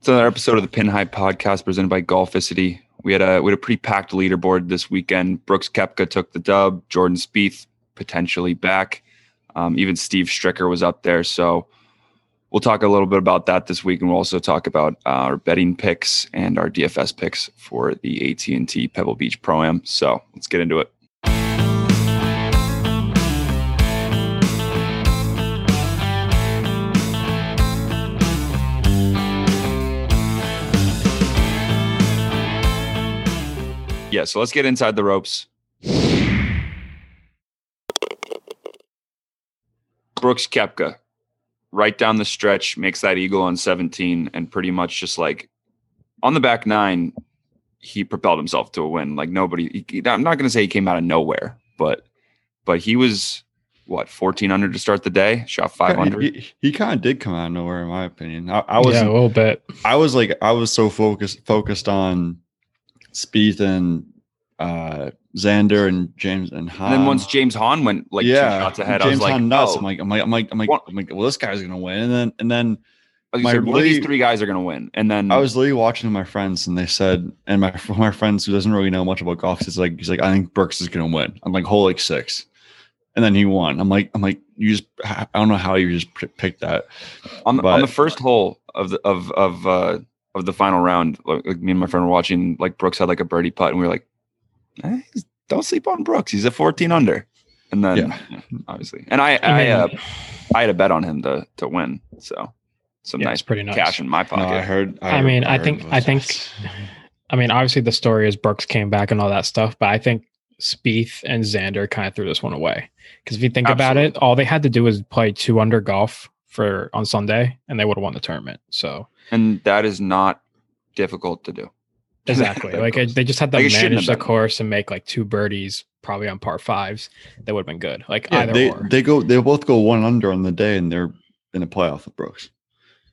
It's another episode of the Pin High Podcast presented by Golficity. We had a we had a pretty packed leaderboard this weekend. Brooks Koepka took the dub. Jordan Spieth potentially back. Um, even Steve Stricker was up there. So we'll talk a little bit about that this week, and we'll also talk about our betting picks and our DFS picks for the AT and T Pebble Beach Pro Am. So let's get into it. Yeah, so let's get inside the ropes. Brooks Koepka, right down the stretch, makes that eagle on 17, and pretty much just like on the back nine, he propelled himself to a win. Like nobody, he, I'm not going to say he came out of nowhere, but but he was what 14 under to start the day, shot 500. He, he kind of did come out of nowhere, in my opinion. I, I was yeah, a little bit. I was like, I was so focused focused on Spieth and uh, Xander and James and Hahn. And then once James Hahn went like yeah, two shots ahead, James I was like, nuts. oh, I'm like, I'm like, I'm like, I'm like, I'm like, well, this guy's gonna win. And then, and then I was my like, one these three guys are to win. And then I was literally watching my friends, and they said, and my my friends who doesn't really know much about golf, is like, he's like, I think Brooks is gonna win. I'm like, hole like six, and then he won. I'm like, I'm like, you just, I don't know how you just picked that. on the, on the first hole of the of of uh of the final round, like, like me and my friend were watching, like Brooks had like a birdie putt, and we were like, eh, "Don't sleep on Brooks. He's a 14 under." And then, Yeah. yeah, obviously, and I I, mean, uh, I had a bet on him to to win, so some yeah, nice pretty nice. cash in my No, pocket. I heard. I mean, I heard think- those I think- I mean, obviously the story is Brooks came back and all that stuff, but I think Spieth and Xander kind of threw this one away. Because if you think about it, all they had to do was play two under golf for on Sunday, and they would have won the tournament. So and that is not difficult to do. exactly, like goes- they just had to Like, manage the have been. course and make like two birdies, probably on par fives. That would have been good. Like Yeah, either they or. they go they both go one under on the day, and they're in a playoff with Brooks.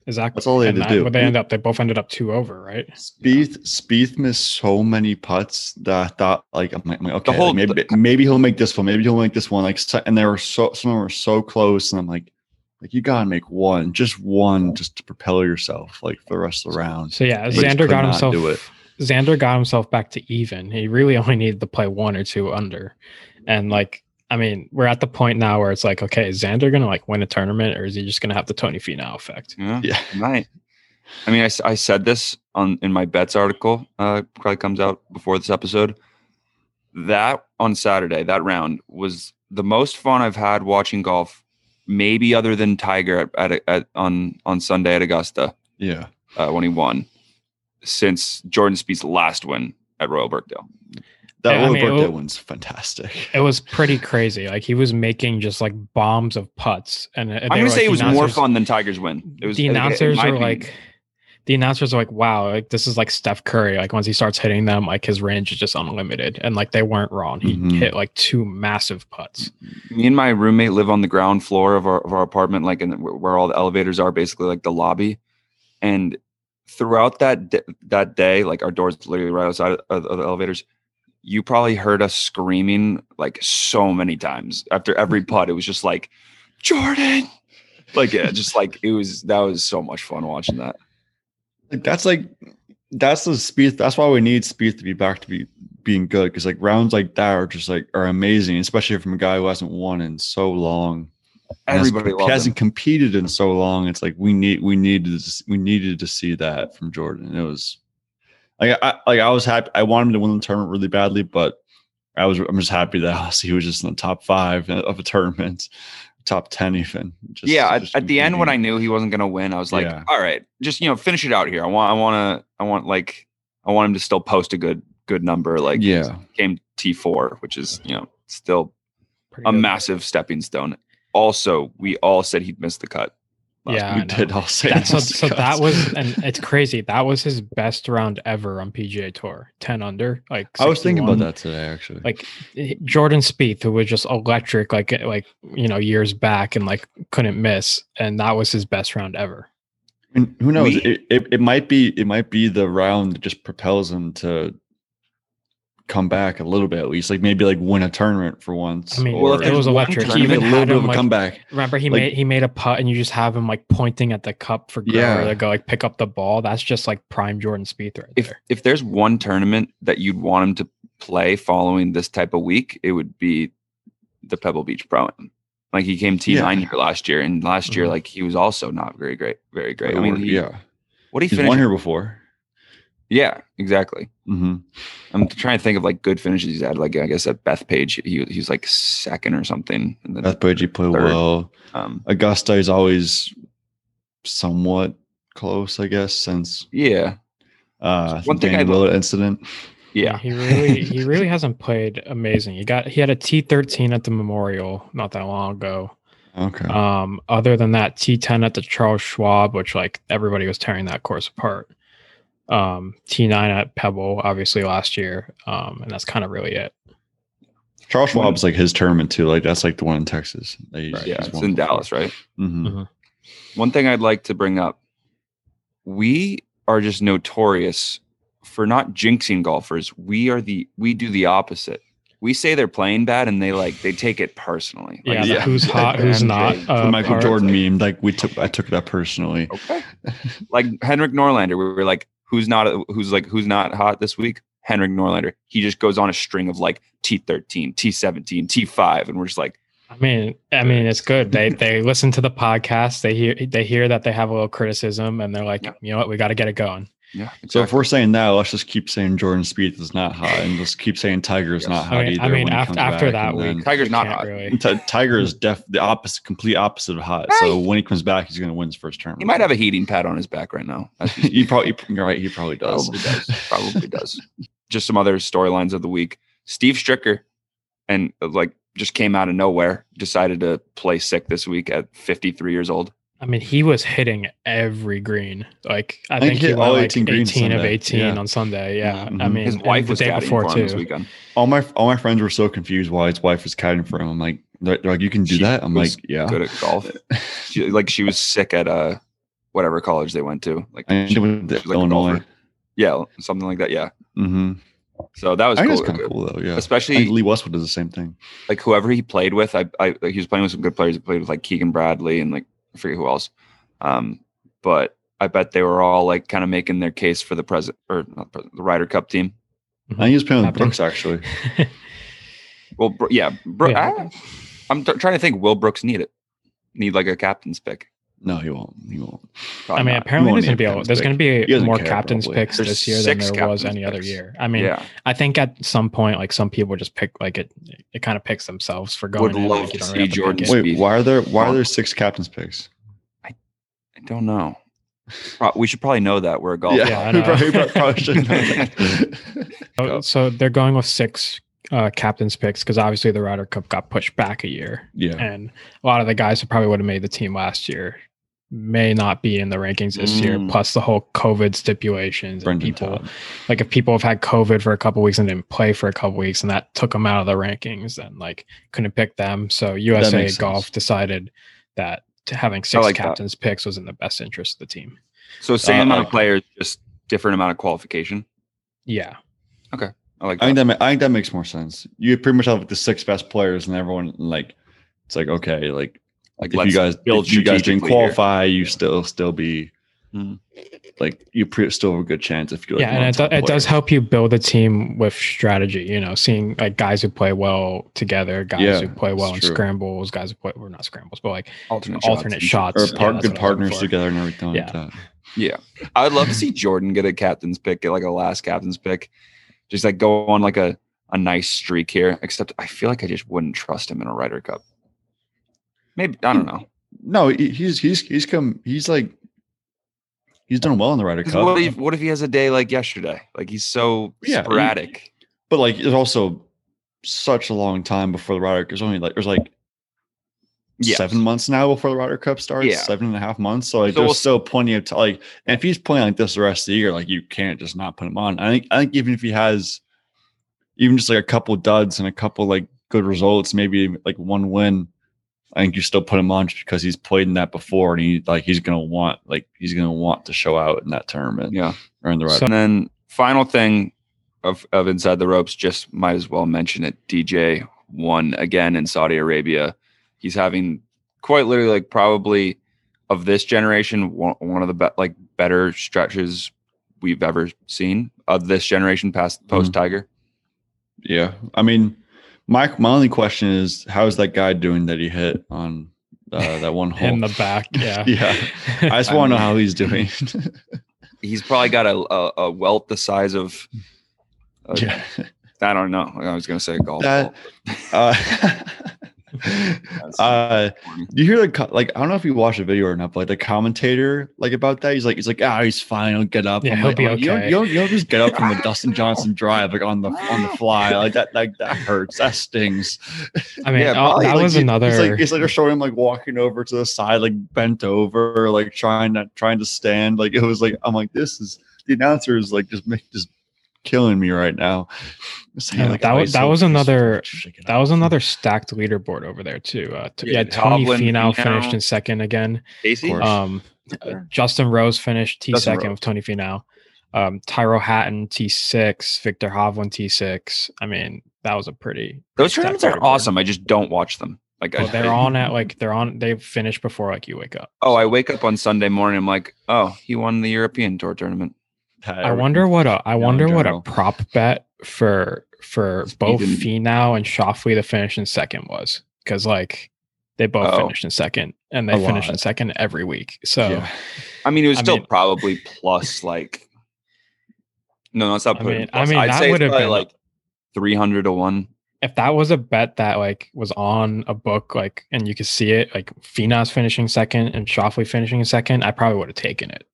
exactly. That's all they had to that- do. What they end up, they both ended up two over, right? Spieth Spieth missed so many putts that I thought like I'm like, I'm like, okay, whole- like, maybe maybe he'll make this one, maybe he'll make this one. Like and they were so some of them were so close, and I'm like, like you gotta make one, just one, just to propel yourself like for the rest of the round. So yeah, But Xander got himself. do it. Xander got himself back to even. He really only needed to play one or two under, and like I mean, we're at the point now where it's like, okay, is Xander gonna like win a tournament, or is he just gonna have the Tony Finau effect? Yeah, Yeah. Right. I mean, I, I said this on in my bets article. Uh, probably comes out before this episode. That on Saturday, that round was the most fun I've had watching golf, maybe other than Tiger at, at, at on on Sunday at Augusta Yeah. uh, when he won, since Jordan Spieth's last win at Royal Birkdale. That Yeah, I Royal mean, it one's fantastic. It was pretty crazy. Like he was making just like bombs of putts, and I'm gonna say it was more fun than Tiger's win. It was the in- in announcers my were opinion. like, the announcers are like, wow, like this is like Steph Curry. Like once he starts hitting them, like his range is just unlimited, and like they weren't wrong. He Mhm. hit like two massive putts. me and my roommate live on the ground floor of our of our apartment, like in where where all the elevators are, basically like the lobby. And throughout that d- that day, like our doors literally right outside of, of the elevators. You probably heard us screaming like so many times after every putt. It was just like Jordan, like yeah, just like it was. That was so much fun watching that. Like that's like that's the Spieth. That's why we need Spieth to be back to be being good because like rounds like that are just like are amazing, especially from a guy who hasn't won in so long. and has- Everybody hasn't him. competed in so long. It's like we need we needed to, we needed to see that from Jordan. It was like I like I was happy. I wanted him to win the tournament really badly, but I was I'm just happy that he was just in the top five of a tournament, top ten even. Just, yeah, at, just at the end when I knew he wasn't gonna win, I was like, Yeah. all right, just you know, finish it out here. I want, I want to, I want like, I want him to still post a good, good number. Like, yeah, came T four, which is you know still Pretty a good. massive stepping stone. Also, we all said he'd miss the cut. Last Yeah, we did all say That- so, so that was and it's crazy. That was his best round ever on PGA Tour, ten under. Like I was thinking about that today actually. Like eh, Jordan Spieth, who was just electric, like eh, like you know years back, and like couldn't miss, and that was his best round ever. I mean, who knows? We- it, it, it might be it might be the round that just propels him to come back a little bit at least, like maybe like win a tournament for once. I mean, Well, if it was electric. He even a little bit of a like, comeback. remember he like- made he made a putt and you just have him like pointing at the cup for Greller Yeah. to go like pick up the ball. That's just like prime Jordan Spieth right if there. if there's one tournament that you'd want him to play following this type of week, it would be the Pebble Beach Pro Am. Like he came T nine here last year, and last year Mhm. like he was also not very great, very great. I mean, he, yeah, what did he he's finish? won here before. Yeah, exactly. hmm I'm trying to think of like good finishes he's had. Like I guess at Bethpage, he he was like second or something. And then Bethpage played Third. well. um, Augusta is always somewhat close, I guess, since yeah, uh One thing Danny I- Willett incident. yeah, he really he really hasn't played amazing. He got he had a T thirteen at the Memorial not that long ago. Okay. Um, other than that, T10 at the Charles Schwab, which like everybody was tearing that course apart. Um, T9 at Pebble, obviously last year. Um, and that's kind of really it. Charles Schwab's like his tournament too. Like that's like the one in Texas. that he's- yeah. It's in before. Dallas, right? Mhm. One thing I'd like to bring up we are just notorious for not jinxing golfers. We are the we do the opposite. We say they're playing bad and they like they take it personally. Like, Yeah, yeah. who's hot, who's not. the The Uh, Michael part. Jordan meme, like we took, I took it up personally. Okay. like Henrik Norlander, we were like, who's not who's like who's not hot this week? Henrik Norlander. He just goes on a string of like T13, T17, T5, and we're just like, I mean, I mean, it's good. They they listen to the podcast. They hear they hear that they have a little criticism, and they're like, Yeah. you know what, we got to get it going. Yeah. So if we're saying that, let's just keep saying Jordan Spieth is not hot, and just keep saying Tiger is Yes. not I hot mean, either. I mean, after after that and week, Tiger's not hot. Really. Ti- Tiger is def the opposite, complete opposite of hot. So when he comes back, he's going to win his first tournament. he might have a heating pad on his back right now. That's just- you probably, you're right. He probably does. Probably does. Probably does. Just some other storylines of the week. Steve Stricker and uh, like just came out of nowhere, decided to play sick this week at 53 years old. I mean, he was hitting every green. Like I, I think think he he hit all like 18 18, of 18 Yeah. on Sunday. Yeah, I Mhm. mean, His and wife the day before for him too. this weekend. all my all my friends were so confused why his wife was caddying for him. I'm like, they're, they're like, you can do She that. I'm was like, yeah. Good at golf. She, like she was sick at uh whatever college they went to. Like I she- she went to was like Illinois. golfer. yeah, something like that. Yeah. Mm-hmm. So that was I cool. that's kind of cool though. Yeah. Especially Lee Westwood does the same thing. like whoever he played with. I, I like, he was playing with some good players. He played with like Keegan Bradley and like I forget who else. Um, but I bet they were all like kind of making their case for the present or not the Ryder Cup team. I think he was playing with Captain. Brooks actually. Well, yeah, Bro- Yeah. I, am t- trying to think. Will Brooks need it? Need like a captain's pick? No, he won't. He won't. I mean, not. apparently there's going to be a a, there's pick. going to be more care, captain's probably. picks There's this year than there was captain's any other year. I mean, yeah, I think at some point, like some people just pick like it. It kind of picks themselves for going. Would in, love like, you to don't see really have pick Jordan it. Wait, Wait, why are there why are Oh. there six captain's picks? I I don't know. We should probably know that we're a golf. Yeah, I we know. probably, probably, probably should know that. So, so they're going with six uh, captain's picks because obviously the Ryder Cup got pushed back a year, yeah. and a lot of the guys who probably would have made the team last year may not be in the rankings this year. Mm. Plus the whole COVID stipulations and Brendon people Todd. like if people have had COVID for a couple weeks and didn't play for a couple weeks and that took them out of the rankings, then like couldn't pick them. So USA Golf sense. decided that having six like that. captains picks was in the best interest of the team. So same Uh, amount of players, just different amount of qualification. Yeah. Okay. I like I think that ma- I think that makes more sense. You pretty much have like, the six best players, and everyone like it's like okay, like like if you guys build if you guys didn't strategically here. qualify, you still still be Mhm. like you pre- still have a good chance if you like yeah, and it, do, it does help you build a team with strategy. You know, seeing like guys who play well together, guys Yeah, who play well in true. scrambles, guys who play or not scrambles, but like alternate alternate shots. or Yeah, part, that's good what I was looking partners together and everything Yeah. like that. Yeah, I'd love to see Jordan get a captain's pick, get like a last captain's pick, just like go on like a a nice streak here. Except I feel like I just wouldn't trust him in a Ryder Cup. Maybe I don't know. No, he's he's he's come he's like he's done well in the Ryder Cup. What if what if he has a day like yesterday? Like he's so Yeah, he- sporadic. but like it's also such a long time before the Ryder Cup. There's only like there's like Yes. seven months now before the Ryder Cup starts. Yeah. Seven and a half months. So like So we'll there's still plenty of time. Like, and if he's playing like this the rest of the year, like you can't just not put him on. I think I think even if he has even just like a couple duds and a couple like good results, maybe like one win, I think you still put him on just because he's played in that before and he like he's gonna want like he's gonna want to show out in that tournament Yeah. in the Ryder. So- And then final thing, of, of inside the ropes, just might as well mention it. DJ won again in Saudi Arabia. He's having quite literally like probably of this generation one, one of the be- like better stretches we've ever seen of this generation past mm-hmm. post Tiger. Yeah, I mean, my my only question is, how is that guy doing that he hit on uh, that one hole in the back. Yeah, yeah. I just want to know how he's doing. He's probably got a, a, a wealth the size of. uh, yeah. I don't know. I was gonna say a golf That- ball. Uh, That's uh, you hear the like I don't know if you watched the video or not, but like the commentator like about that, he's like he's like ah he's fine, he'll get up. Yeah, I'm he'll like, be "Oh, You don't, okay." you, don't, you don't just get up from the Dustin Johnson drive like on the on the fly like that like that hurts that stings. I mean, Yeah, oh, probably, that Like, was he- another. It's like it's like they're showing him like walking over to the side, like bent over, like trying to trying to stand. Like it was like I'm like this is the announcer is like just make just killing me right now. Saying, Yeah, like, that "Oh, was- that was another- that up." was another stacked leaderboard over there too. Uh, t- Yeah, yeah, Tony Hovland, Finau Finau. finished in second again. Casey. Um, uh, Justin Rose finished T Justin second Rose. with Tony Finau. Um, Tyrrell Hatton T six, Viktor Hovland T six. I mean, that was a pretty. Those tournaments are leaderboard. awesome. I just don't watch them. Like I, they're on at like they're on. They finish before like you wake up. Oh, I wake up on Sunday morning. I'm like, oh, he won the European Tour tournament. I wonder what a I wonder what a prop bet for for both Finau and Schauffele to finish in second was because like they both Oh. finished in second and they finished finish in second every week. So Yeah. I mean, it was I still mean- probably plus like. No, no, it's not. I mean- I mean, I'd that say would have been- like three hundred to one. if that was a bet that like was on a book like and you could see it like Finau's finishing second and Schauffele finishing in second, I probably would have taken it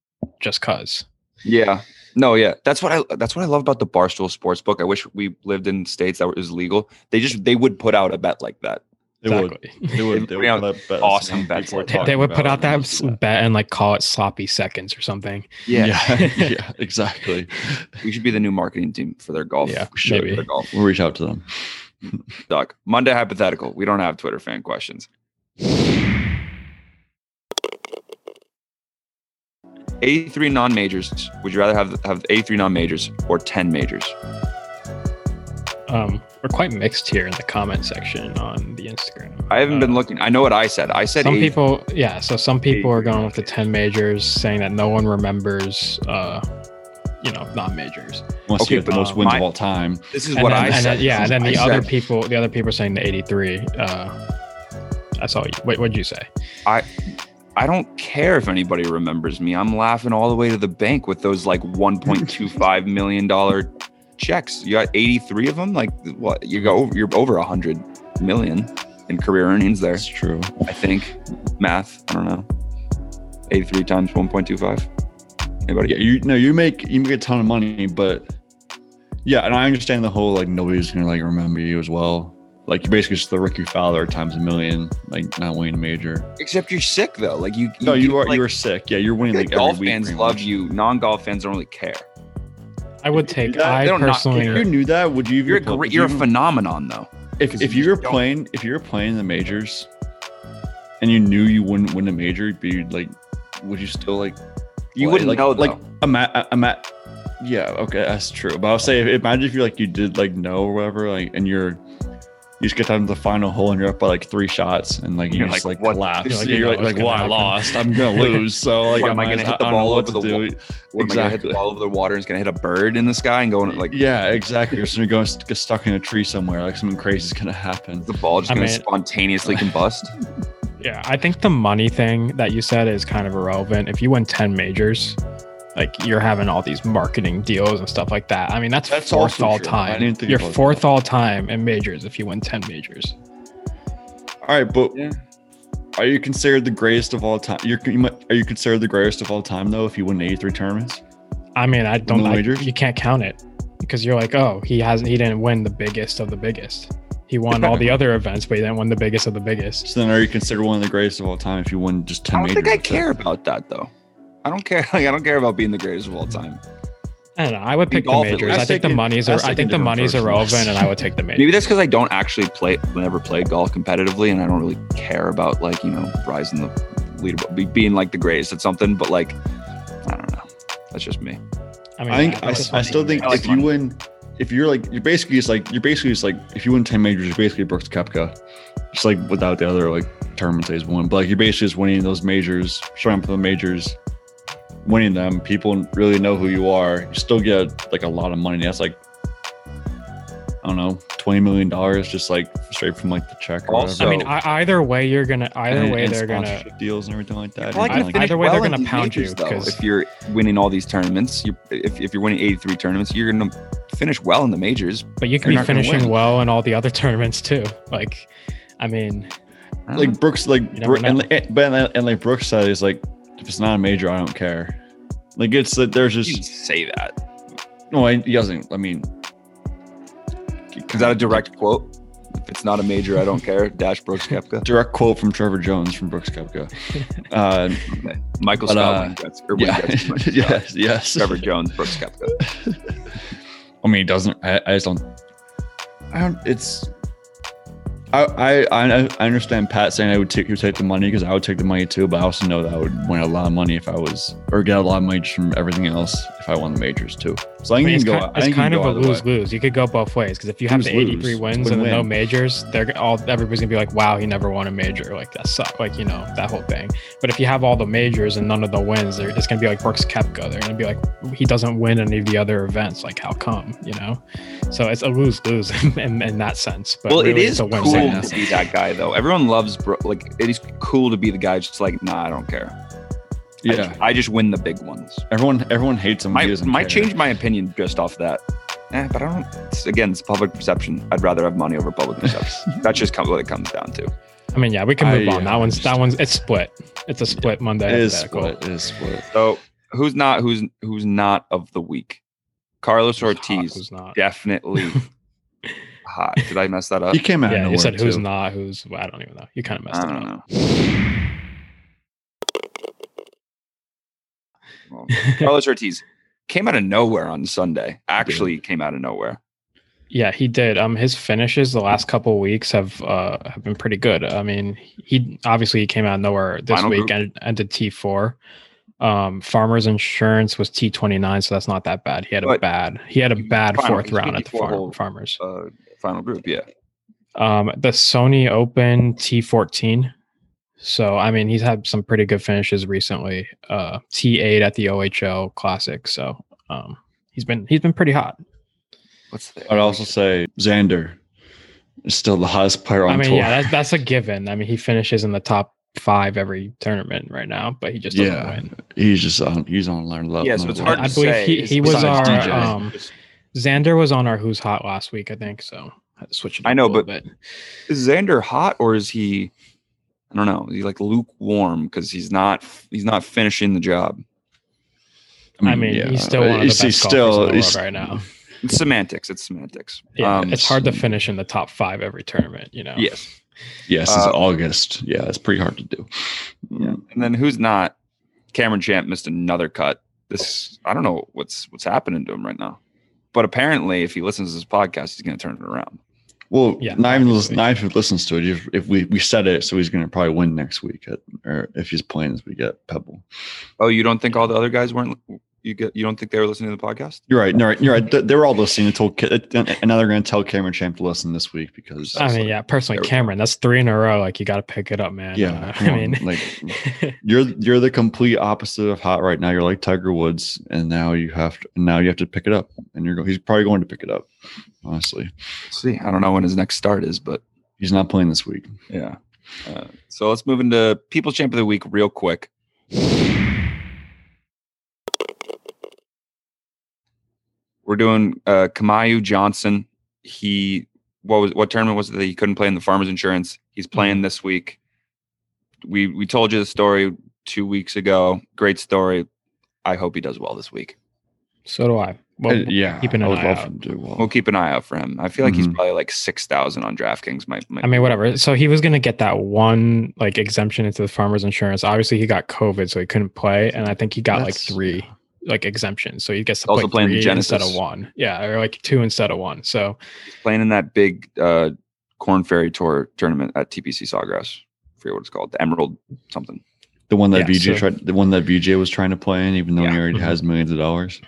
just cause. Yeah. No, yeah. That's what I that's what I love about the Barstool sports book. I wish we lived in states that was legal. They just they would put out a bet like that. They would. Exactly. They would. They would put up awesome bets like. They, would put out that Let's s- do that. bet and like call it sloppy seconds or something. Yeah. yeah. Exactly. We should be the new marketing team for their golf. Yeah, show, maybe. their golf. We'll reach out to them. Doc, Monday hypothetical. We don't have Twitter fan questions. Eighty-three non-majors. Would you rather have have eighty-three non-majors or ten majors? Um, we're quite mixed here in the comment section on the Instagram. I haven't Uh, been looking. I know what I said. I said some 80. people yeah so some people are going with the 10 majors saying that no one remembers uh you know non-majors Unless Okay, you have the but, most uh, wins my- of all time. This is and what then, I and said. then- yeah and then I the other said- people the other people are saying the 83 uh i saw you wait what did you say I don't care if anybody remembers me. I'm laughing all the way to the bank with those like 1.25 million dollar checks. You got 83 of them. Like what? You go over, you're over 100 million in career earnings there. That's true. I think math. I don't know. 83 times 1.25. Anybody? Yeah, you no, you make you make a ton of money, but yeah, and I understand the whole like nobody's gonna like remember you as well. Like you're basically just the Rickie Fowler times a million, like not winning a major. Except you're sick though. Like you. No, you get, are like, you are sick. Yeah, you're winning like every golf week, fans pretty love much. you. Non-golf fans don't really care. i would If you take do that, i they don't not personally If you knew that, would you? even You're a put- great, you're a phenomenon though. if if you you were playing if you were playing the majors, and you knew you wouldn't win a major, but you like, would you still like? You play? wouldn't like, know like though. I'm at uh, I'm at. Yeah, okay, that's true. But I'll say, imagine if you like you did like know or whatever, like, and you're you just get down to the final hole and you're up by like three shots and like you You're just like, like, what- collapse. You're like, You're like, like, well, I lost. I'm gonna lose. So like, What, am I gonna as- hit the I don't know ball what over to the do. wall? What am I gonna hit Exactly. the ball over the water and it's gonna hit a bird in the sky and going like Yeah, exactly. You're gonna st- get stuck in a tree somewhere. Like something crazy is gonna happen. the ball just I gonna mean- spontaneously combust? yeah i think the money thing that you said is kind of irrelevant if you win 10 majors like you're having all these marketing deals and stuff like that i mean that's, That's fourth all true. Time didn't you're fourth that. all time in majors if you win 10 majors All right, but Yeah. are you considered the greatest of all time? You're you might- are you considered the greatest of all time though? If you win 83 tournaments, I mean, I don't. No majors? you can't count it because you're like, oh, he hasn't. He didn't win the biggest of the biggest. He won all the other events, but he didn't win the biggest of the biggest. so then are you considered one of the greatest of all time if you win just 10 I don't majors? think I like that? care about that though. I don't care. Like I don't care about being the greatest of all time. I don't know. I would Be pick the golf majors. least. I think the Taking- money's. that's Are, I think the different money's versions. irrelevant, and I would take the majors. Maybe that's because I don't actually play, never played golf competitively, and I don't really care about like you know rising the leaderboard, being like the greatest at something. But like, I don't know. That's just me. I mean, I think yeah, I, I still think like if money. you win, if you're like you're basically just like you're basically just like if you win ten majors, you're basically Brooks Koepka, just like without the other like tournaments that he's won. But like you're basically just winning those majors, showing up for the majors, winning them. People really know who you are. You still get like a lot of money. That's like I don't know, twenty million dollars just like straight from like the check. Or Also- I mean, I, either way, you're gonna either And- way and they're gonna. deals and everything like that. I like Like, either way, well they're gonna pound majors, you, though. 'cause- If you're winning all these tournaments, you if, if you're winning 83 tournaments, you're going to finish well in the majors. But you could You're be finishing well in all the other tournaments too. Like, I mean, like. Brooks, like You and, and- eh, but and, and like Brooks said, is like if it's not a major, I don't care. Like it's that there's you just say that. no, I, he doesn't. I mean, Is that a direct quote? If it's not a major, I don't care. Dash Brooks Koepka. direct quote from Trevor Jones from Brooks Koepka? Uh, Okay. Michael But, Scott uh, Wayne or yeah, Gretzky, Michael Scott. yes, yes. Trevor Jones, Brooks Koepka. I mean, he doesn't. I, I just don't. I don't. It's. I, I I understand Pat saying I would take he would take the money because I would take the money too, but I also know that I would win a lot of money if I was or get a lot of money just from everything else if I won the majors too. So I I think mean, you it's can go. kind, I it's think you kind can of a go way. lose lose. You could go both ways because if you have the Lose-lose. 83 wins and the no majors, they're all everybody's gonna be like, "Wow, he never won a major." Like that suck. Like you know that whole thing. But if you have all the majors and none of the wins, they're, it's gonna be like Brooks Koepka. They're gonna be like, he doesn't win any of the other events. Like how come? You know. So it's a lose lose in, in that sense. But well, really it's a win cool to be that guy, though. Everyone loves Bro- like it is cool to be the guy. Just like, nah, I don't care. I Yeah, just, I just win the big ones. everyone everyone hates him. when he Might might change my opinion just off that. Eh, but I don't. It's, again, it's public perception. I'd rather have money over public perception. That's just kind what it comes down to. I mean, yeah, we can move I, on. That one's that one's it's split. It's a split Monday. It is split. It is split. So who's not who's who's not of the week? Carlos Who's hot, Ortiz who's not? definitely hot. Did I mess that up? He came out. of Yeah, you nowhere, said who's too. not, who's. Well, I don't even know. You kind of messed I it don't up. know. Well, Carlos Ortiz came out of nowhere on Sunday. Actually, came out of nowhere. Yeah, he did. Um, his finishes the last couple weeks have uh have been pretty good. I mean, he obviously he came out of nowhere this Final week group. and ended T four. Um, Farmers Insurance was T twenty nine, so that's not that bad. He had a But- bad he had a bad Final, fourth round at the 54 farm, hole. Farmers. Uh, final group, yeah. Um, the Sony Open T fourteen. So I mean, he's had some pretty good finishes recently. Uh, T eight at the OHL Classic. So um, he's been he's been pretty hot. What's the I'd also say Xander is still the hottest player on I mean, tour. yeah, that's that's a given. I mean, he finishes in the top five every tournament right now, but he just doesn't Yeah. win. he's just on. He's on learn level. Yeah, so it's hard I to believe say. he- he was besides our, DJ. um, Xander was on our Who's Hot last week, I think. So I had to switch it. I know, a but- bit. is Xander hot or is he? I don't know. Is he like lukewarm because he's not he's not finishing the job. I mean, he's still one of the Is he best golfers in the world he's- right now. It's semantics. It's semantics. Yeah, Um, it's hard to finish in the top five every tournament. You know. yes. Yes, since Uh, August. Yeah, it's pretty hard to do. Yeah. And then who's not? Cameron Champ missed another cut. This I don't know what's what's happening to him right now. But apparently, if he listens to this podcast, he's going to turn it around. Well, Yeah, not even obviously. not if he listens to it. If, if we we said it, so he's going to probably win next week, at, or if he's playing as we get Pebble. Oh, you don't think all the other guys weren't? You get? You don't think they were listening to the podcast? You're right. You're right. You're right. They- They were all listening. They told, and now they're going to tell Cameron Champ to listen this week because I mean, yeah, personally, There we go. Cameron, that's three in a row. Like you got to pick it up, man. Yeah, Uh, come I on, mean, like- you're you're the complete opposite of hot right now. You're like Tiger Woods, and now you have to now you have to pick it up, and you're go, he's probably going to pick it up. Honestly, see, I don't know when his next start is, but he's not playing this week. yeah. Uh, so let's move into People's Champ of the Week real quick. We're doing uh, Kamaiu Johnson. He what was what tournament was it that he couldn't play in the Farmers Insurance? He's playing this week. We we told you the story two weeks ago. Great story. I hope he does well this week. so do I. Well, Uh, yeah, keeping an eye out. him to do well. We'll keep an eye out for him. I feel like he's Mhm. probably like six thousand on DraftKings. Might, might I mean, whatever. So he was going to get that one like exemption into the farmer's insurance. Obviously, he got COVID, so he couldn't play, and I think he got like That's- three like exemptions. So he gets to Also play playing the three instead of one. Yeah, or like two instead of one. So playing in that big uh, Korn Ferry Tour tournament at TPC Sawgrass. I forget what it's called. The Emerald something. The one that Yeah, VJ so- tried, the one that VJ was trying to play in, even though he already has millions of dollars.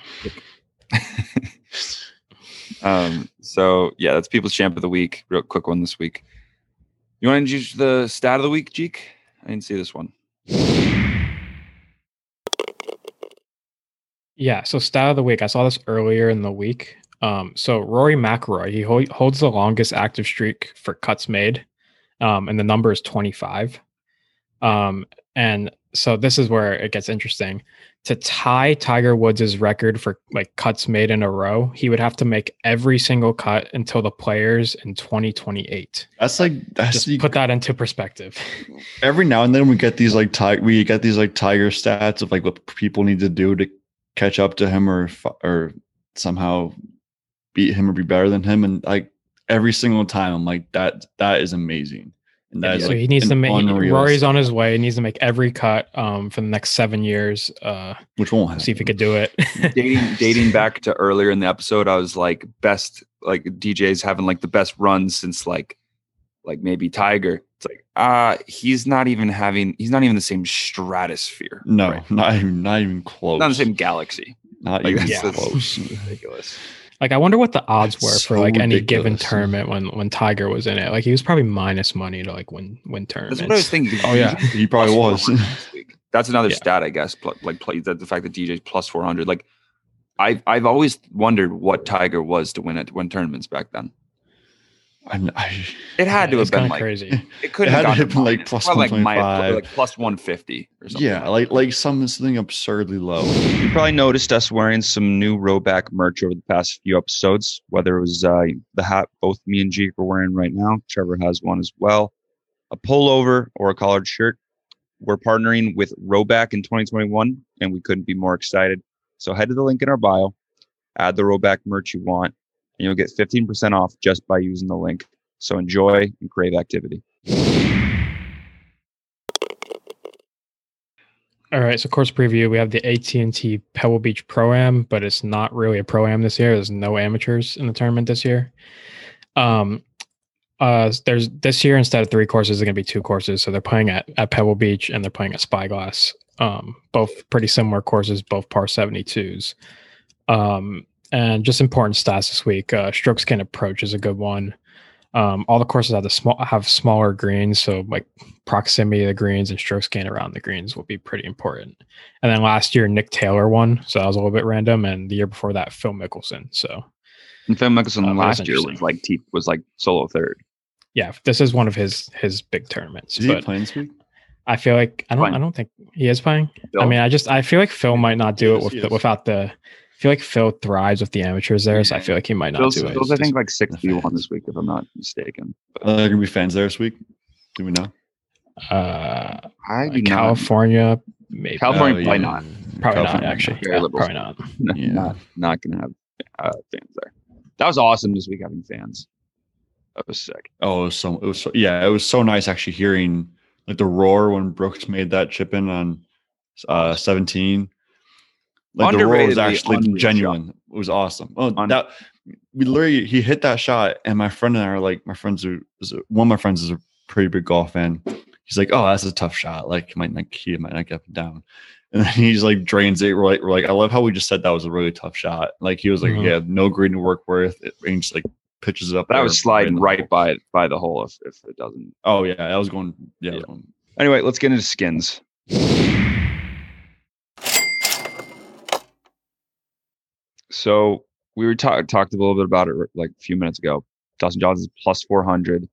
um, so yeah, that's people's champ of the week. Real quick one this week. You want to introduce the stat of the week, Jeek? I didn't see this one. Yeah, so stat of the week. I saw this earlier in the week. Um, so Rory McIlroy, he ho- holds the longest active streak for cuts made, um, and the number is 25. Um, and so this is where it gets interesting. To tie Tiger Woods' record for like cuts made in a row, he would have to make every single cut until the players in 2028. That's like that's Just the- put that into perspective. every now and then we get these like tiger we get these like tiger stats of like what people need to do to catch up to him or or somehow beat him or be better than him and like every single time i'm like that that is amazing and that is so like he needs to make unreal Rory's on his way. He needs to make every cut um, for the next seven years. Uh, which won't happen. see if he could do it. dating dating back to earlier in the episode, I was like best like DJ's having like the best runs since like like maybe Tiger. It's like uh he's not even having he's not even the same stratosphere. no right? not even not even close not the same galaxy. not Like, even that's- that's close ridiculous. Like I wonder what the odds That's were so for like any given tournament when when Tiger was in it. Like he was probably minus money to like win win tournaments. That's what I was thinking. oh yeah he probably was 400 this week. That's another Yeah. stat, I guess. Like play that the fact that DJ's plus four hundred. Like I've I've always wondered what Tiger was to win it win tournaments back then. I, I, It had to it's have been like crazy. it couldn't It had have to have been, like, minus- plus or like mi- 125. like plus one fifty or something. yeah like like some something absurdly low You probably noticed us wearing some new Rhoback merch over the past few episodes, whether it was uh, the hat both me and Jeek are wearing right now. Trevor has one as well. A pullover or a collared shirt. We're partnering with Rhoback in 2021, and we couldn't be more excited. So head to the link in our bio, add the Rhoback merch you want, and you'll get 15% off just by using the link. So enjoy and crave activity. All right, so course preview. We have the AT and T Pebble Beach Pro Am, but it's not really a pro am this year. There's no amateurs in the tournament this year. Um, uh, there's this year instead of three courses, there's gonna be two courses. So they're playing at at Pebble Beach and they're playing at Spyglass. Um, both pretty similar courses, both par 72s. Um, and just important stats this week. Uh, strokes gain approach is a good one. Um, all the courses have the small have smaller greens, so like proximity of the greens and stroke gain around the greens will be pretty important. And then last year, Nick Taylor won, so that was a little bit random. And the year before that, Phil Mickelson. So And Phil Mickelson Uh, that was last year was like t- was like solo third. yeah, this is one of his his big tournaments. is he But playing this week I feel like I don't Playing. I don't think he is playing. Phil? I mean, I just I feel like Phil might not do it Yes, with the, without the. I feel like Phil thrives with the amateurs there, so I feel like he might not Phil's, do it. Phil's I think like six v one this week, if I'm not mistaken. are there gonna be fans there this week do we know uh, I do not. California, maybe California, Oh, probably yeah. not. probably California, not actually. Very Yeah, liberal. probably not. Yeah. not not gonna have uh, fans there. That was awesome this week having fans. That was sick. Oh, it was so it was so yeah, it was so nice actually hearing like the roar when Brooks made that chip in on uh 17. Like the roar was actually genuine. It was awesome. Oh, Un- that we literally he hit that shot, and my friend and I are like, my friends are one of my friends is a pretty big golf fan. He's like, oh, that's a tough shot. Like, he might not he might not get up and down. And then he's like drains it. We're like, we're like, I love how we just said that was a really tough shot. Like he was like, Mhm. yeah, no green to work with. It range like pitches it up. That was sliding in right hole. by by the hole if, if it doesn't. Oh yeah, I was going. Yeah, was Yeah. going- Anyway, let's get into skins. So we were ta- talked a little bit about it like a few minutes ago. Dustin Johnson's plus four hundred,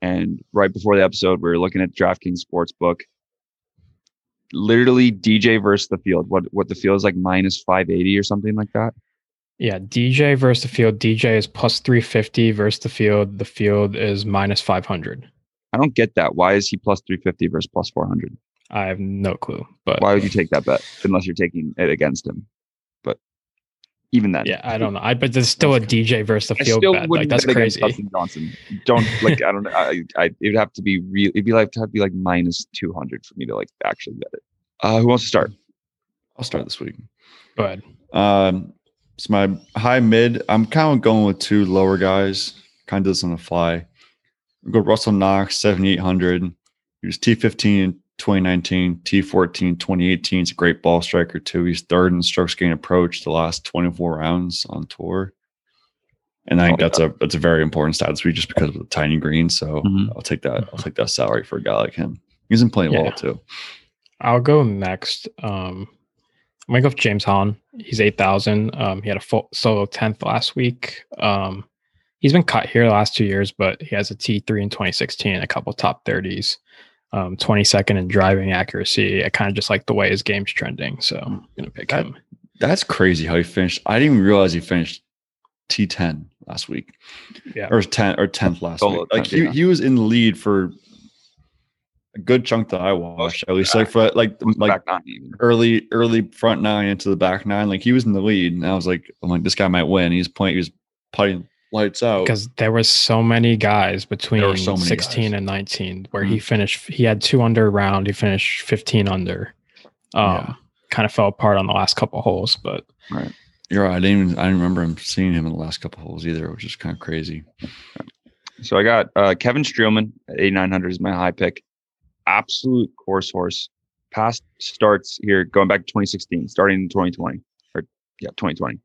and right before the episode, we were looking at DraftKings Sportsbook. Literally DJ versus the field. What what the field is like minus five eighty or something like that. Yeah, DJ versus the field. DJ is plus 350 versus the field. The field is minus 500. I don't get that. Why is he plus three fifty versus plus four hundred? I have no clue, but Why would you take that bet unless you're taking it against him? But even then, yeah, I don't know. I but there's still a DJ versus the I field still bet. Like that's bet crazy. Dustin Johnson. Don't like. I don't. know. I, I. It would have to be real. It'd be like to have to be like minus two hundred for me to like actually bet it. Uh, who wants to start? I'll start this week. Go ahead. Um, it's my high mid. I'm kind of going with two lower guys. Kind of this on the fly. We'll go Russell Knox, 7,800. He was T15 in 2019, T14, 2018. He's a great ball striker too. He's third in strokes gained approach the last 24 rounds on tour. And I think Oh, that's a that's a very important stat week just because of the tiny green. So Mhm. I'll take that. I'll take that salary for a guy like him. He's been playing Yeah. well too. I'll go next. Um, I'm gonna go with James Hahn. He's eight thousand. Um, he had a full solo tenth last week. Um, he's been cut here the last two years, but he has a T three in 2016, a couple top thirties. Um, 22nd in driving accuracy. I kind of just like the way his game's trending, so I'm gonna pick That- him. That's crazy how he finished. I didn't even realize he finished T10 last week. Yeah. Or 10 or 10th last Solo week. Like he, yeah. he was in the lead for a good chunk that I watched. At least like for like like back nine early early front nine into the back nine. Like he was in the lead. And I was like, I'm like, this guy might win. He's playing, he was putting lights out. because there was so many guys between so many 16 guys. and 19 where he finished he had two under round he finished 15 under um Yeah. kind of fell apart on the last couple holes but right. You're right. I didn't even I didn't remember him seeing him in the last couple holes either, which is kind of crazy. So I got uh, Kevin Streelman at 8,900 is my high pick. Absolute course horse. Past starts here going back to 2016, starting in 2020 or yeah, 2020.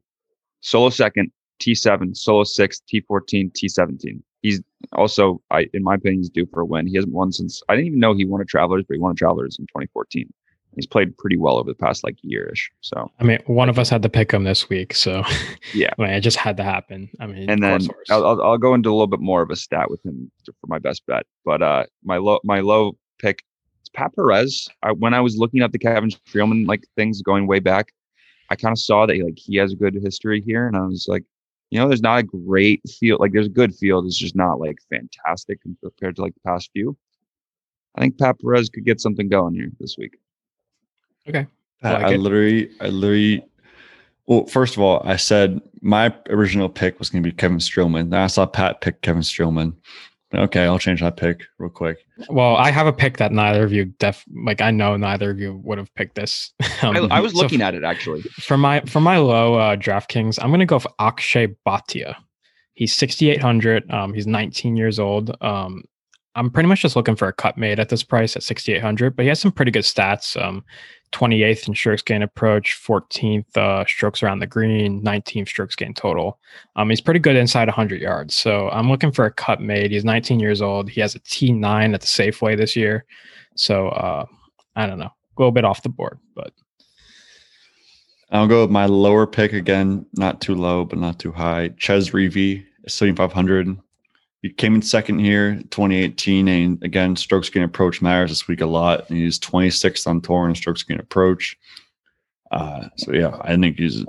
Solo second, T7, solo six, T14, T17. He's also, I in my opinion, he's due for a win. He hasn't won since I didn't even know he won a Travelers, but he won a Travelers in 2014. He's played pretty well over the past like yearish. So i mean one of us had to pick him this week so Yeah. I mean, it just had to happen i mean and then. I'll, I'll, I'll go into a little bit more of a stat with him for my best bet. But uh, my low my low pick is Pat Perez. I, when I was looking at the Kevin Streelman like things going way back, I kind of saw that like he has a good history here, and I was like, you know, there's not a great field. Like there's a good field, it's just not like fantastic compared to like the past few. I think Pat Perez could get something going here this week. okay I, like I literally, I literally. Well, first of all, I said my original pick was going to be Kevin Streelman. Then I saw Pat pick Kevin Streelman. Okay, I'll change that pick real quick. well i have a pick that neither of you def like i know neither of you would have picked this Um, I, I was so looking at it actually. for my for my low uh DraftKings, I'm gonna go for Akshay Bhatia. He's 6,800. Um, he's 19 years old. Um, I'm pretty much just looking for a cut made at this price at 6,800, but he has some pretty good stats. Um, 28th in strokes gain approach, 14th uh, strokes around the green, 19th strokes gain total. Um, he's pretty good inside 100 yards. So I'm looking for a cut made. He's 19 years old. He has a T9 at the Safeway this year. So uh, I don't know, a little bit off the board, but I'll go with my lower pick again, not too low, but not too high. Chez Reavie, 7,500. He came in second here, 2018. And again, stroke gain approach matters this week a lot. And he's 26th on tour in stroke gain approach. Uh, so, yeah, I think he's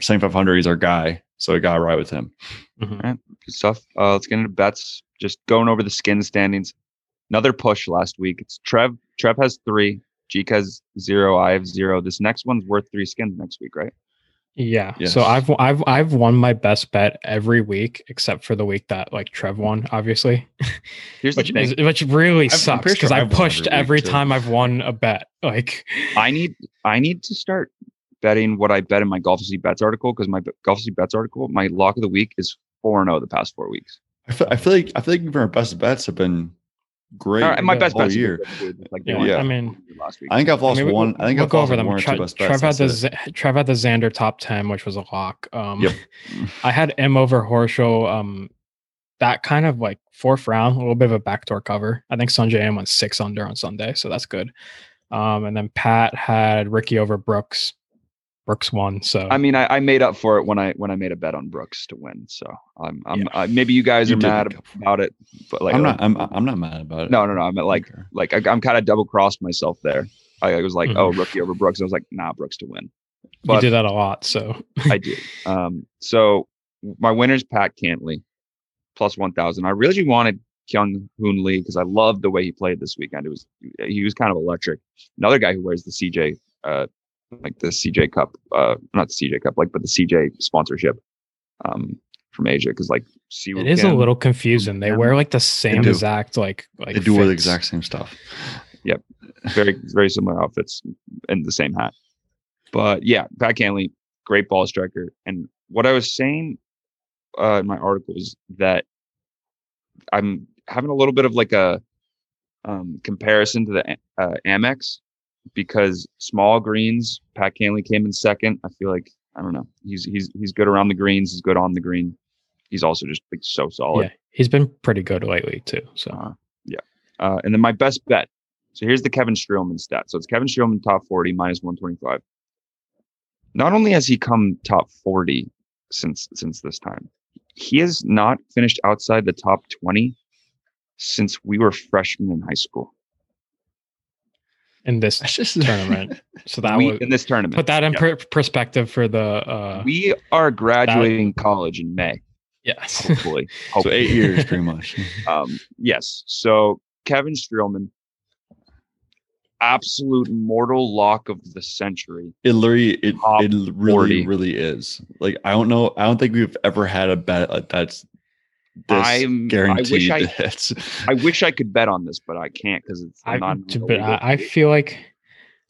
same 500. He's our guy. So I got right with him. mhm. Good stuff. Uh, let's get into bets. Just going over the skin standings. Another push last week. It's Trev. Trev has three. Jeek has zero. I have zero. This next one's worth three skins next week, right? Yeah. Yes. So I've I've I've won my best bet every week except for the week that like Trev won, obviously, Here's the which thing. is, which really I'm sucks because sure I pushed every every time I've won a bet. Like I need I need to start betting what I bet in my Golf C Bets article because my Golf C Bets article, my lock of the week is four and zero the past four weeks. I feel, I feel like I feel like even our best bets have been great. All right, my the best whole bets year. like Yeah, yeah. I mean, last week. I think I've lost I mean, one. I think we'll I've go lost over them. one or Tre- two best Trev had the Z- Trev had the Xander top ten, which was a lock. Um, Yep. I had Im over Horschel. Um, that kind of like fourth round, a little bit of a backdoor cover. I think Sungjae Im went six under on Sunday, so that's good. Um, and then Pat had Ricky over Brooks. Brooks won, so I mean, I, I made up for it when I when I made a bet on Brooks to win. So I'm, I'm Yeah. uh, maybe you guys You are mad make up for it. about it, but like I'm not. I'm. I'm not mad about it. No, no, no. I'm like Okay. like I, I'm kind of double crossed myself there. I, I was like, Mhm. oh, rookie over Brooks. I was like, nah, Brooks to win. you But did that a lot. So I do. Um, so my winner's Pat Cantlay, plus one thousand. I really wanted Kyung Hoon Lee because I loved the way he played this weekend. It was he was kind of electric. Another guy who wears the CJ, uh, like the CJ Cup, uh, not the CJ Cup, like but the CJ sponsorship, um, from Asia because like Siwoo it is a little confusing. They wear like the same exact like like They do wear the exact same stuff. Yep, very very similar outfits and the same hat. But yeah, Pat Cantlay, great ball striker. And what I was saying uh, in my article is that I'm having a little bit of like a um, comparison to the uh, Amex because small greens, Pat Cantlay came in second. I feel like I don't know. He's he's he's good around the greens. He's good on the green. He's also just like so solid. Yeah, he's been pretty good lately too. So Uh, yeah. Uh, and then my best bet. So here's the Kevin Streelman stat. So it's Kevin Streelman top 40 minus 125. Not only has he come top 40 since since this time, he has not finished outside the top 20 since we were freshmen in high school. In this just tournament, so that We- would in this tournament. put that in Yeah. per- perspective for the. uh we are graduating college in May, Yes, hopefully. so eight years pretty much. Um, yes. So Kevin Streelman, absolute mortal lock of the century. It literally, it, Top it really, 40. really is. Like I don't know. I don't think we've ever had a bet like that's this I'm- I wish I- It's- I wish I could bet on this, but I can't because it's I, not. but I, I feel like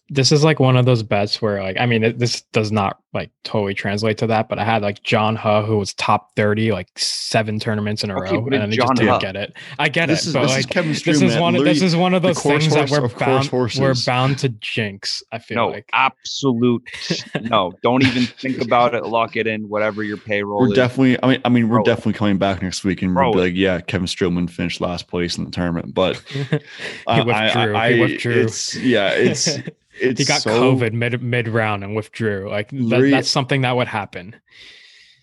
this is like one of those bets where like I mean it, this does not like totally translate to that, but I had like John Huh who was top thirty like seven tournaments in a Okay, row, and if he John just didn't Huh- get it. I get this it, is but this like is Kevin this Streelman. is one of this is one of those course things that we're of course bound we're bound to jinx. I feel no like absolute no. Don't even think about it. Lock it in. Whatever your payroll We're is. definitely. I mean, I mean, we're Bro. definitely coming back next week, and we'll be like, yeah, Kevin Streelman finished last place in the tournament, but uh, he I- withdrew. I, I, he withdrew. It's yeah, it's it's he got so, COVID mid mid round and withdrew. Like that, that's something that would happen.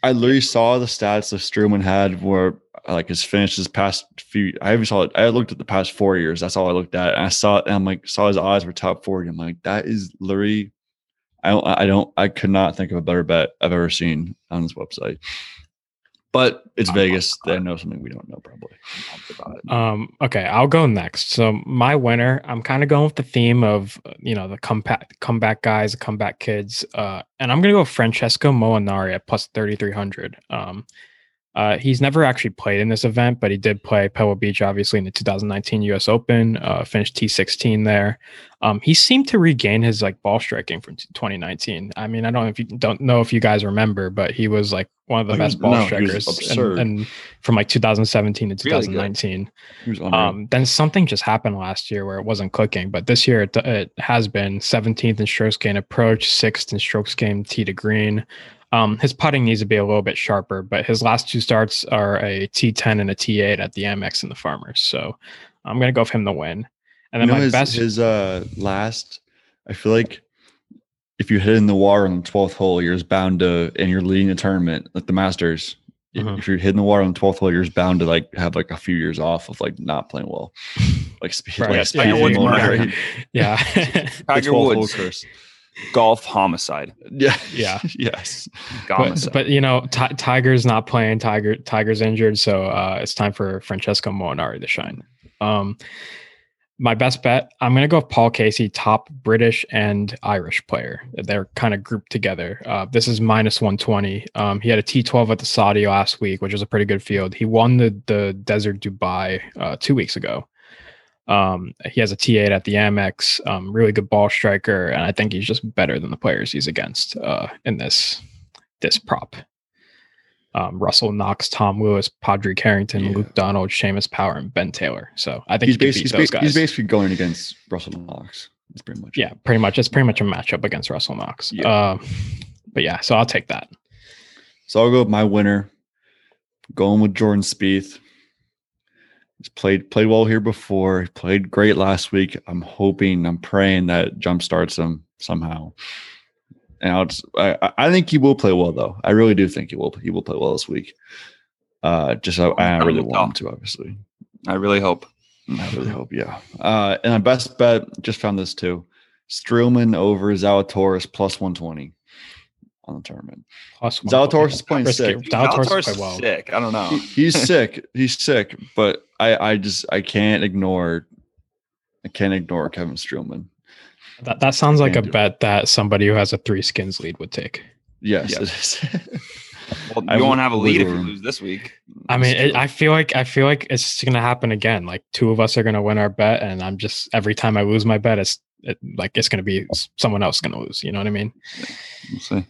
I literally saw the stats that Streelman had where like his finishes past few. I haven't saw it. I looked at the past four years. That's all I looked at. And I saw it. And I'm like, saw his odds were top forty. I'm like, that is literally. I don't. I don't. I could not think of a better bet I've ever seen on this website. But it's I'm Vegas. pumped about They know something we don't know probably. I'm pumped about it. Um, okay, I'll go next. So my winner, I'm kind of going with the theme of uh, you know the comeback comeback guys, the comeback kids, uh, and I'm gonna go Francesco Molinari at plus 3300. Um, uh, he's never actually played in this event, but he did play Pebble Beach, obviously in the 2019 U.S. Open. Uh, finished T16 there. Um, he seemed to regain his like ball striking from t- 2019. I mean, I don't know if you don't know if you guys remember, but he was like one of the best ball no, strikers, and, and from like 2017 to Really 2019. He was. Um, then something just happened last year where it wasn't clicking, but this year it, it has been 17th in strokes gain approach, sixth in strokes gain tee to green. Um, his putting needs to be a little bit sharper, but his last two starts are a T10 and a T8 at the Amex and the Farmers. So I'm gonna go with him to win. And then you know my his, best, his uh last i feel like if you hit in the water on the 12th hole you're just bound to and you're leading the tournament like the masters i- Mhm. if you're hitting the water on the 12th hole you're just bound to like have like a few years off of like not playing well like Spieth Right, like yeah, Spieth yeah, yeah, yeah, Tiger Woods curse. Golf homicide. yeah Yeah. yes but, but you know, Ti- Tiger's not playing. Tiger Tiger's injured, so uh, it's time for Francesco Molinari to shine. Um, my best bet, I'm gonna go with Paul Casey, top British and Irish player. They're kind of grouped together. Uh, this is minus 120. Um, he had a T12 at the Saudi last week, which was a pretty good field. He won the the Desert Dubai uh, two weeks ago. Um, he has a T8 at the Amex, um, really good ball striker, and I think he's just better than the players he's against uh, in this this prop. Um, Russell Knox, Tom Lewis, Padraig Harrington, Yeah. Luke Donald, Seamus Power, and Ben Taylor. So I think he's he basically he's, ba- he's basically going against russell knox it's pretty much yeah, pretty much. It's pretty much a matchup against Russell Knox. Yeah. Uh, but yeah, so I'll take that. So I'll go with my winner, going with Jordan Spieth. He's played played well here before. He played great last week. I'm hoping, I'm praying that jump starts him somehow. And I, I- think he will play well though. I really do think he will. He will play well this week. Uh, just I, I really want him to, obviously. I really hope. I really hope, yeah. Uh, and my best bet just found this too: Streelman over Zalatoris plus 120 on the tournament. Plus one. Zalatoris is playing Risky. sick. Zalatoris Zalatoris played well. sick. I don't know. He- he's sick. He's sick, but I, I just I can't ignore I can't ignore Kevin Streelman. That, that sounds like a Can't it. bet that somebody who has a three skins lead would take. Yes, Yeah. it is. Well, I you won't have a lead if wiggle you lose this week. I mean, it. I feel like I feel like it's gonna happen again. Like two of us are gonna win our bet, and I'm just every time I lose my bet, it's it, like it's gonna be someone else gonna lose. You know what I mean? We'll see.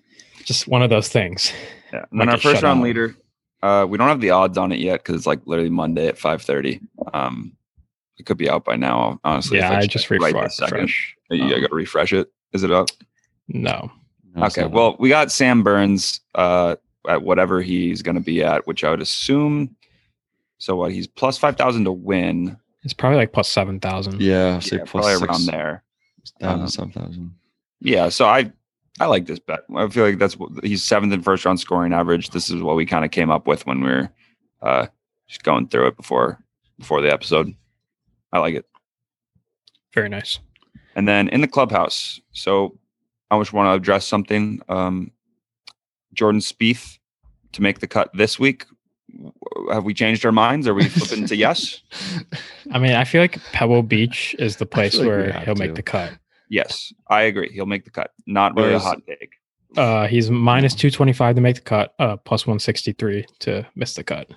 Just one of those things. Yeah. And Might then our first round out. leader, uh, we don't have the odds on it yet because it's like literally Monday at five thirty. Um, it could be out by now. Honestly, yeah, I check just right this refreshed. second. refresh. You Um, got to refresh it. Is it up? no, No, okay. not. Well, we got Sam Burns uh, at whatever he's going to be at, which I would assume. So what? He's plus five thousand to win. it's probably like plus seven thousand. yeah, say Yeah, plus probably six around there. thousand, Um, seven thousand. Yeah. So I I like this bet. I feel like that's what he's seventh in first round scoring average. This is what we kind of came up with when we were uh, just going through it before before the episode. I like it. Very nice. And then in the clubhouse, so I just want to address something. Um, Jordan Spieth to make the cut this week. Have we changed our minds? Are we flipping to yes? I mean, I feel like Pebble Beach is the place like where he'll make the cut. Yes, I agree. He'll make the cut. Not really a hot take. Uh, he's minus two twenty five to make the cut. Uh, plus one sixty three to miss the cut.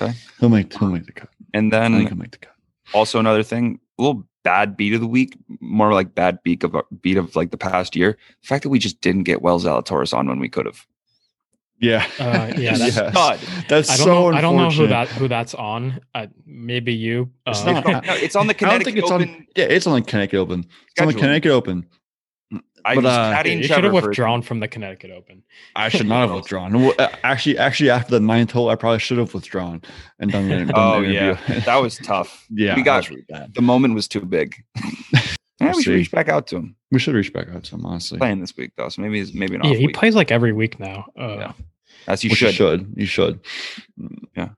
Okay. He'll make he'll make the cut. And I think then he'll make the cut. also another thing, a little bad beat of the week, more like bad beat of beat of like the past year. The fact that we just didn't get Will Zalatoris on when we could have. Yeah. Uh, yeah, that's- Yes. God. That's I don't so know. I don't know who that who that's on. Uh, maybe you. It's Uh, not. No, it's on the I don't Connecticut think it's on. Open. Yeah, it's on the Connecticut Open. It's on the Connecticut Open. I But, uh, caddying you should have withdrawn from the Connecticut Open. I should not have withdrawn. Well, uh, actually, actually, after the ninth hole, I probably should have withdrawn and done the, done Oh the yeah, that was tough. yeah, we got really the moment was too big. yeah, We'll we should see. reach back out to him. We should reach back out to him, honestly. Playing this week though, so maybe maybe an off Yeah, he week. plays like every week now. Uh, Yeah. As you should. You should. You should. Yeah.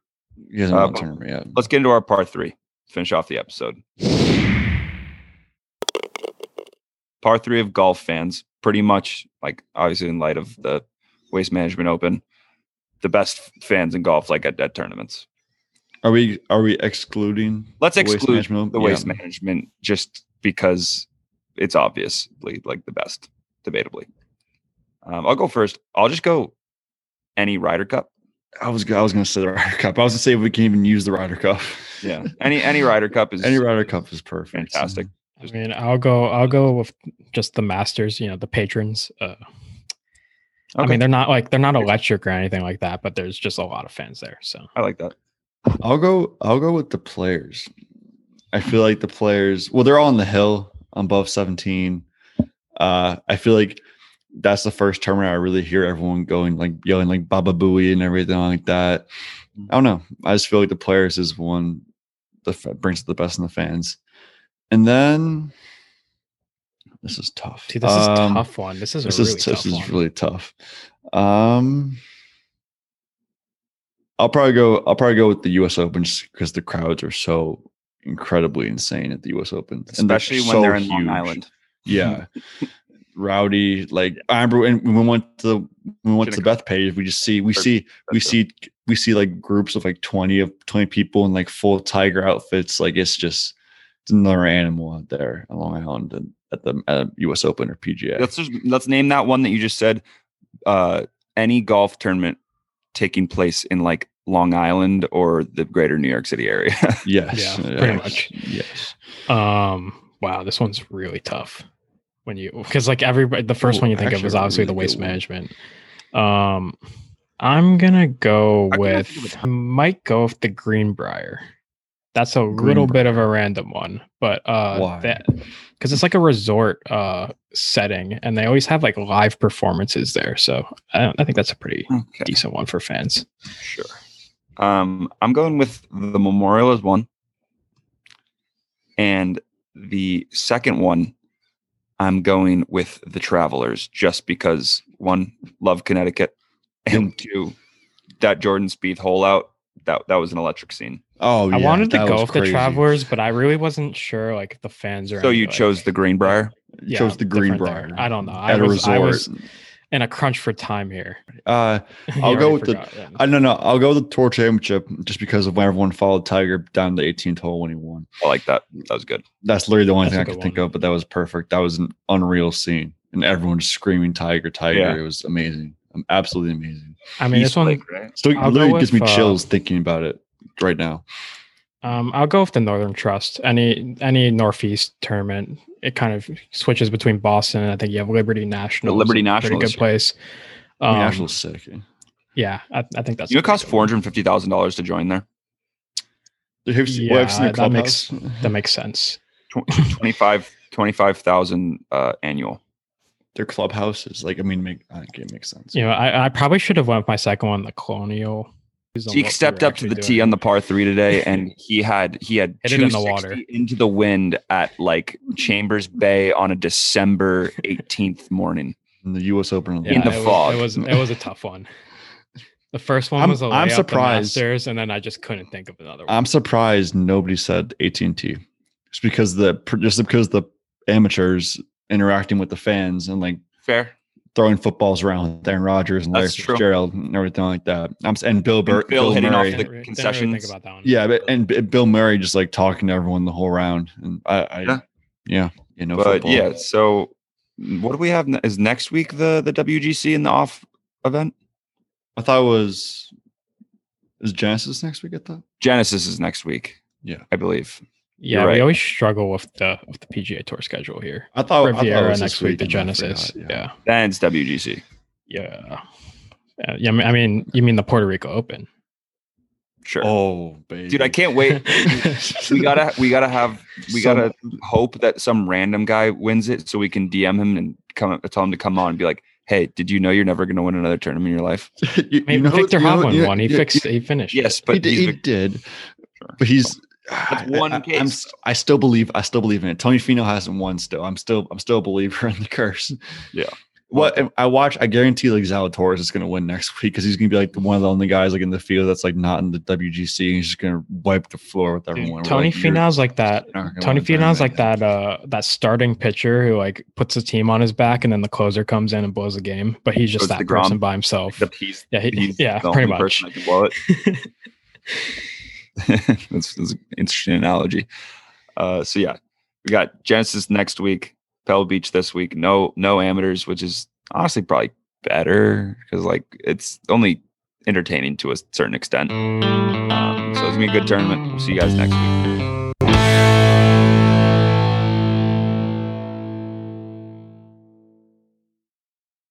He hasn't Uh, a tournament yet. Let's get into our part three. Finish off the episode. Part three of golf fans, pretty much like obviously in light of the Waste Management Open, the best fans in golf like at, at tournaments. Are we are we excluding? Let's the waste exclude management? the Yeah. waste management just because it's obviously like the best, debatably. Um, I'll go first. I'll just go any Ryder Cup. I was I was gonna say the Ryder Cup. I was gonna say if we can even use the Ryder Cup. Yeah, any any Ryder Cup is Any Ryder Cup is perfect. fantastic. I mean, I'll go. I'll go with just the Masters. You know, the patrons. Uh, I mean, they're not like they're not electric or anything like that, but there's just a lot of fans there. So I like that. I'll go. I'll go with the players. I feel like the players. Well, they're all on the hill above seventeen. Uh, I feel like that's the first tournament I really hear everyone going like yelling like Baba Booey and everything like that. I don't know. I just feel like the players is one that brings the best in the fans. And then this is tough. see, this is a Um, tough one. This is a This really is tough this is really tough. Um, I'll probably go. I'll probably go with the U.S. Open just because the crowds are so incredibly insane at the U.S. Open, and they're especially when so they're in Long. Island. Yeah, rowdy. Like I remember when when we went to when we went to the Bethpage. We just see we see we see we see like groups of like twenty of twenty people in like full tiger outfits. Like it's just it's another animal out there on Long Island and at the at U.S. Open or PGA. Let's just let's name that one that you just said. Uh, any golf tournament taking place in like Long Island or the greater New York City area. Yes. Yeah, pretty yes, much. Yes. Um, wow, this one's really tough. When you because like everybody, the first Ooh, one you think of is obviously really the waste management. Um, I'm gonna go I with. think of a I might go with the Greenbrier. That's a little bit of a random one, but uh, Why? that because it's like a resort uh setting, and they always have like live performances there. So I, I think that's a pretty okay, decent one for fans. sure. Um, I'm going with the Memorial as one, and the second one, I'm going with the Travelers just because one, love Connecticut, and two, that Jordan Spieth hole out that that was an electric scene. Oh, I wanted to go was with the. Travelers, but I really wasn't sure like if the fans are. So any, you like- chose the Greenbrier. You chose the different Greenbrier. I don't know. I at a was, I was resort. in a crunch for time here. Uh, I'll go already with the- yeah. I don't know. I'll go with the Tour Championship just because of when everyone followed Tiger down the 18th hole when he won. I like that. That was good. That's literally the only That's thing I good could think of, but that was perfect. That was an unreal scene, and everyone just screaming Tiger, Tiger. Yeah. It was amazing. Um, absolutely amazing. I mean, this East one. Lake, right? Still, I'll go literally gives me with, uh, chills thinking about it right now. Um, I'll go with the Northern Trust. Any any Northeast tournament, it kind of switches between Boston and I think you have Liberty National. Liberty National, pretty National good place. Um, National's sick. yeah, I, I think that's. You know, a it costs pretty good four one. hundred fifty thousand dollars to join there. Have you- Yeah, have you seen that makes- That makes sense. Tw- 25 25,000 uh, annual. their clubhouse is like. I mean, make I think it makes sense. You know, I, I probably should have went with my second one, the Colonial. Based Zeke stepped up to the tee on the par three today, and he had he had Hit it in the 260 water. into the wind at like Chambers Bay on a December 18th morning. In the U.S. Open. in the it fog. Was, it was it was a tough one. The first one I'm- was a I'm layup at surprised. Masters, and then I just couldn't think of another one. I'm surprised nobody said AT and T, just because the just because the amateurs interacting with the fans and like Fair. Throwing footballs around with Aaron Rodgers and Larry That's true. Fitzgerald and everything like that. I'm and Bill Bur- And Bill Bill, hitting off the Didn't re- didn't really think about that one. yeah, but and Bill Murray just like talking to everyone the whole round. And I, I Yeah. yeah, you know, but football. yeah, so what do we have? ne- Is next week the the WGC and the off event? I thought it was is Genesis next week. I thought. Genesis is next week. Yeah. I believe. Yeah, You're we always struggle with the with the PGA Tour schedule here. I thought, I thought it Riviera was next week, the Genesis. forgot, yeah, Then it's WGC. yeah, yeah. yeah uh, I mean- you mean the Puerto Rico Open? Sure. Oh, baby. Dude, I can't wait. we gotta we gotta have we Some- gotta hope that some random guy wins it so we can DM him and come tell him to come on and be like, hey, did you know you're never gonna win another tournament in your life? you, I mean, you know- Viktor you know- Hovland you know- won. He you- fixed. you- He finished. Yes, but he, but did, he did, but he's That's one I, I'm case. still believe. I still believe in it. Tony Finau hasn't won. Still, I'm still. I'm still a believer in the curse. Yeah. What if I watch? I guarantee like Zalatoris is going to win next week because he's going to be like one of the only guys like in the field that's like not in the WGC. And he's just going to wipe the floor with everyone. We're Tony like, Finau's like that. Tony Finau's like that. Uh, that starting pitcher who like puts the team on his back, and then the closer comes in and blows the game. But he's just Goes that deGrom. person by himself. Except he's, Yeah, he- he's yeah, the pretty only much. that's, that's an interesting analogy. Uh, so yeah, we got Genesis next week, Pebble Beach this week. No, no amateurs, which is honestly probably better because like it's only entertaining to a certain extent. Um, so it's gonna be a good tournament. We'll see you guys next week.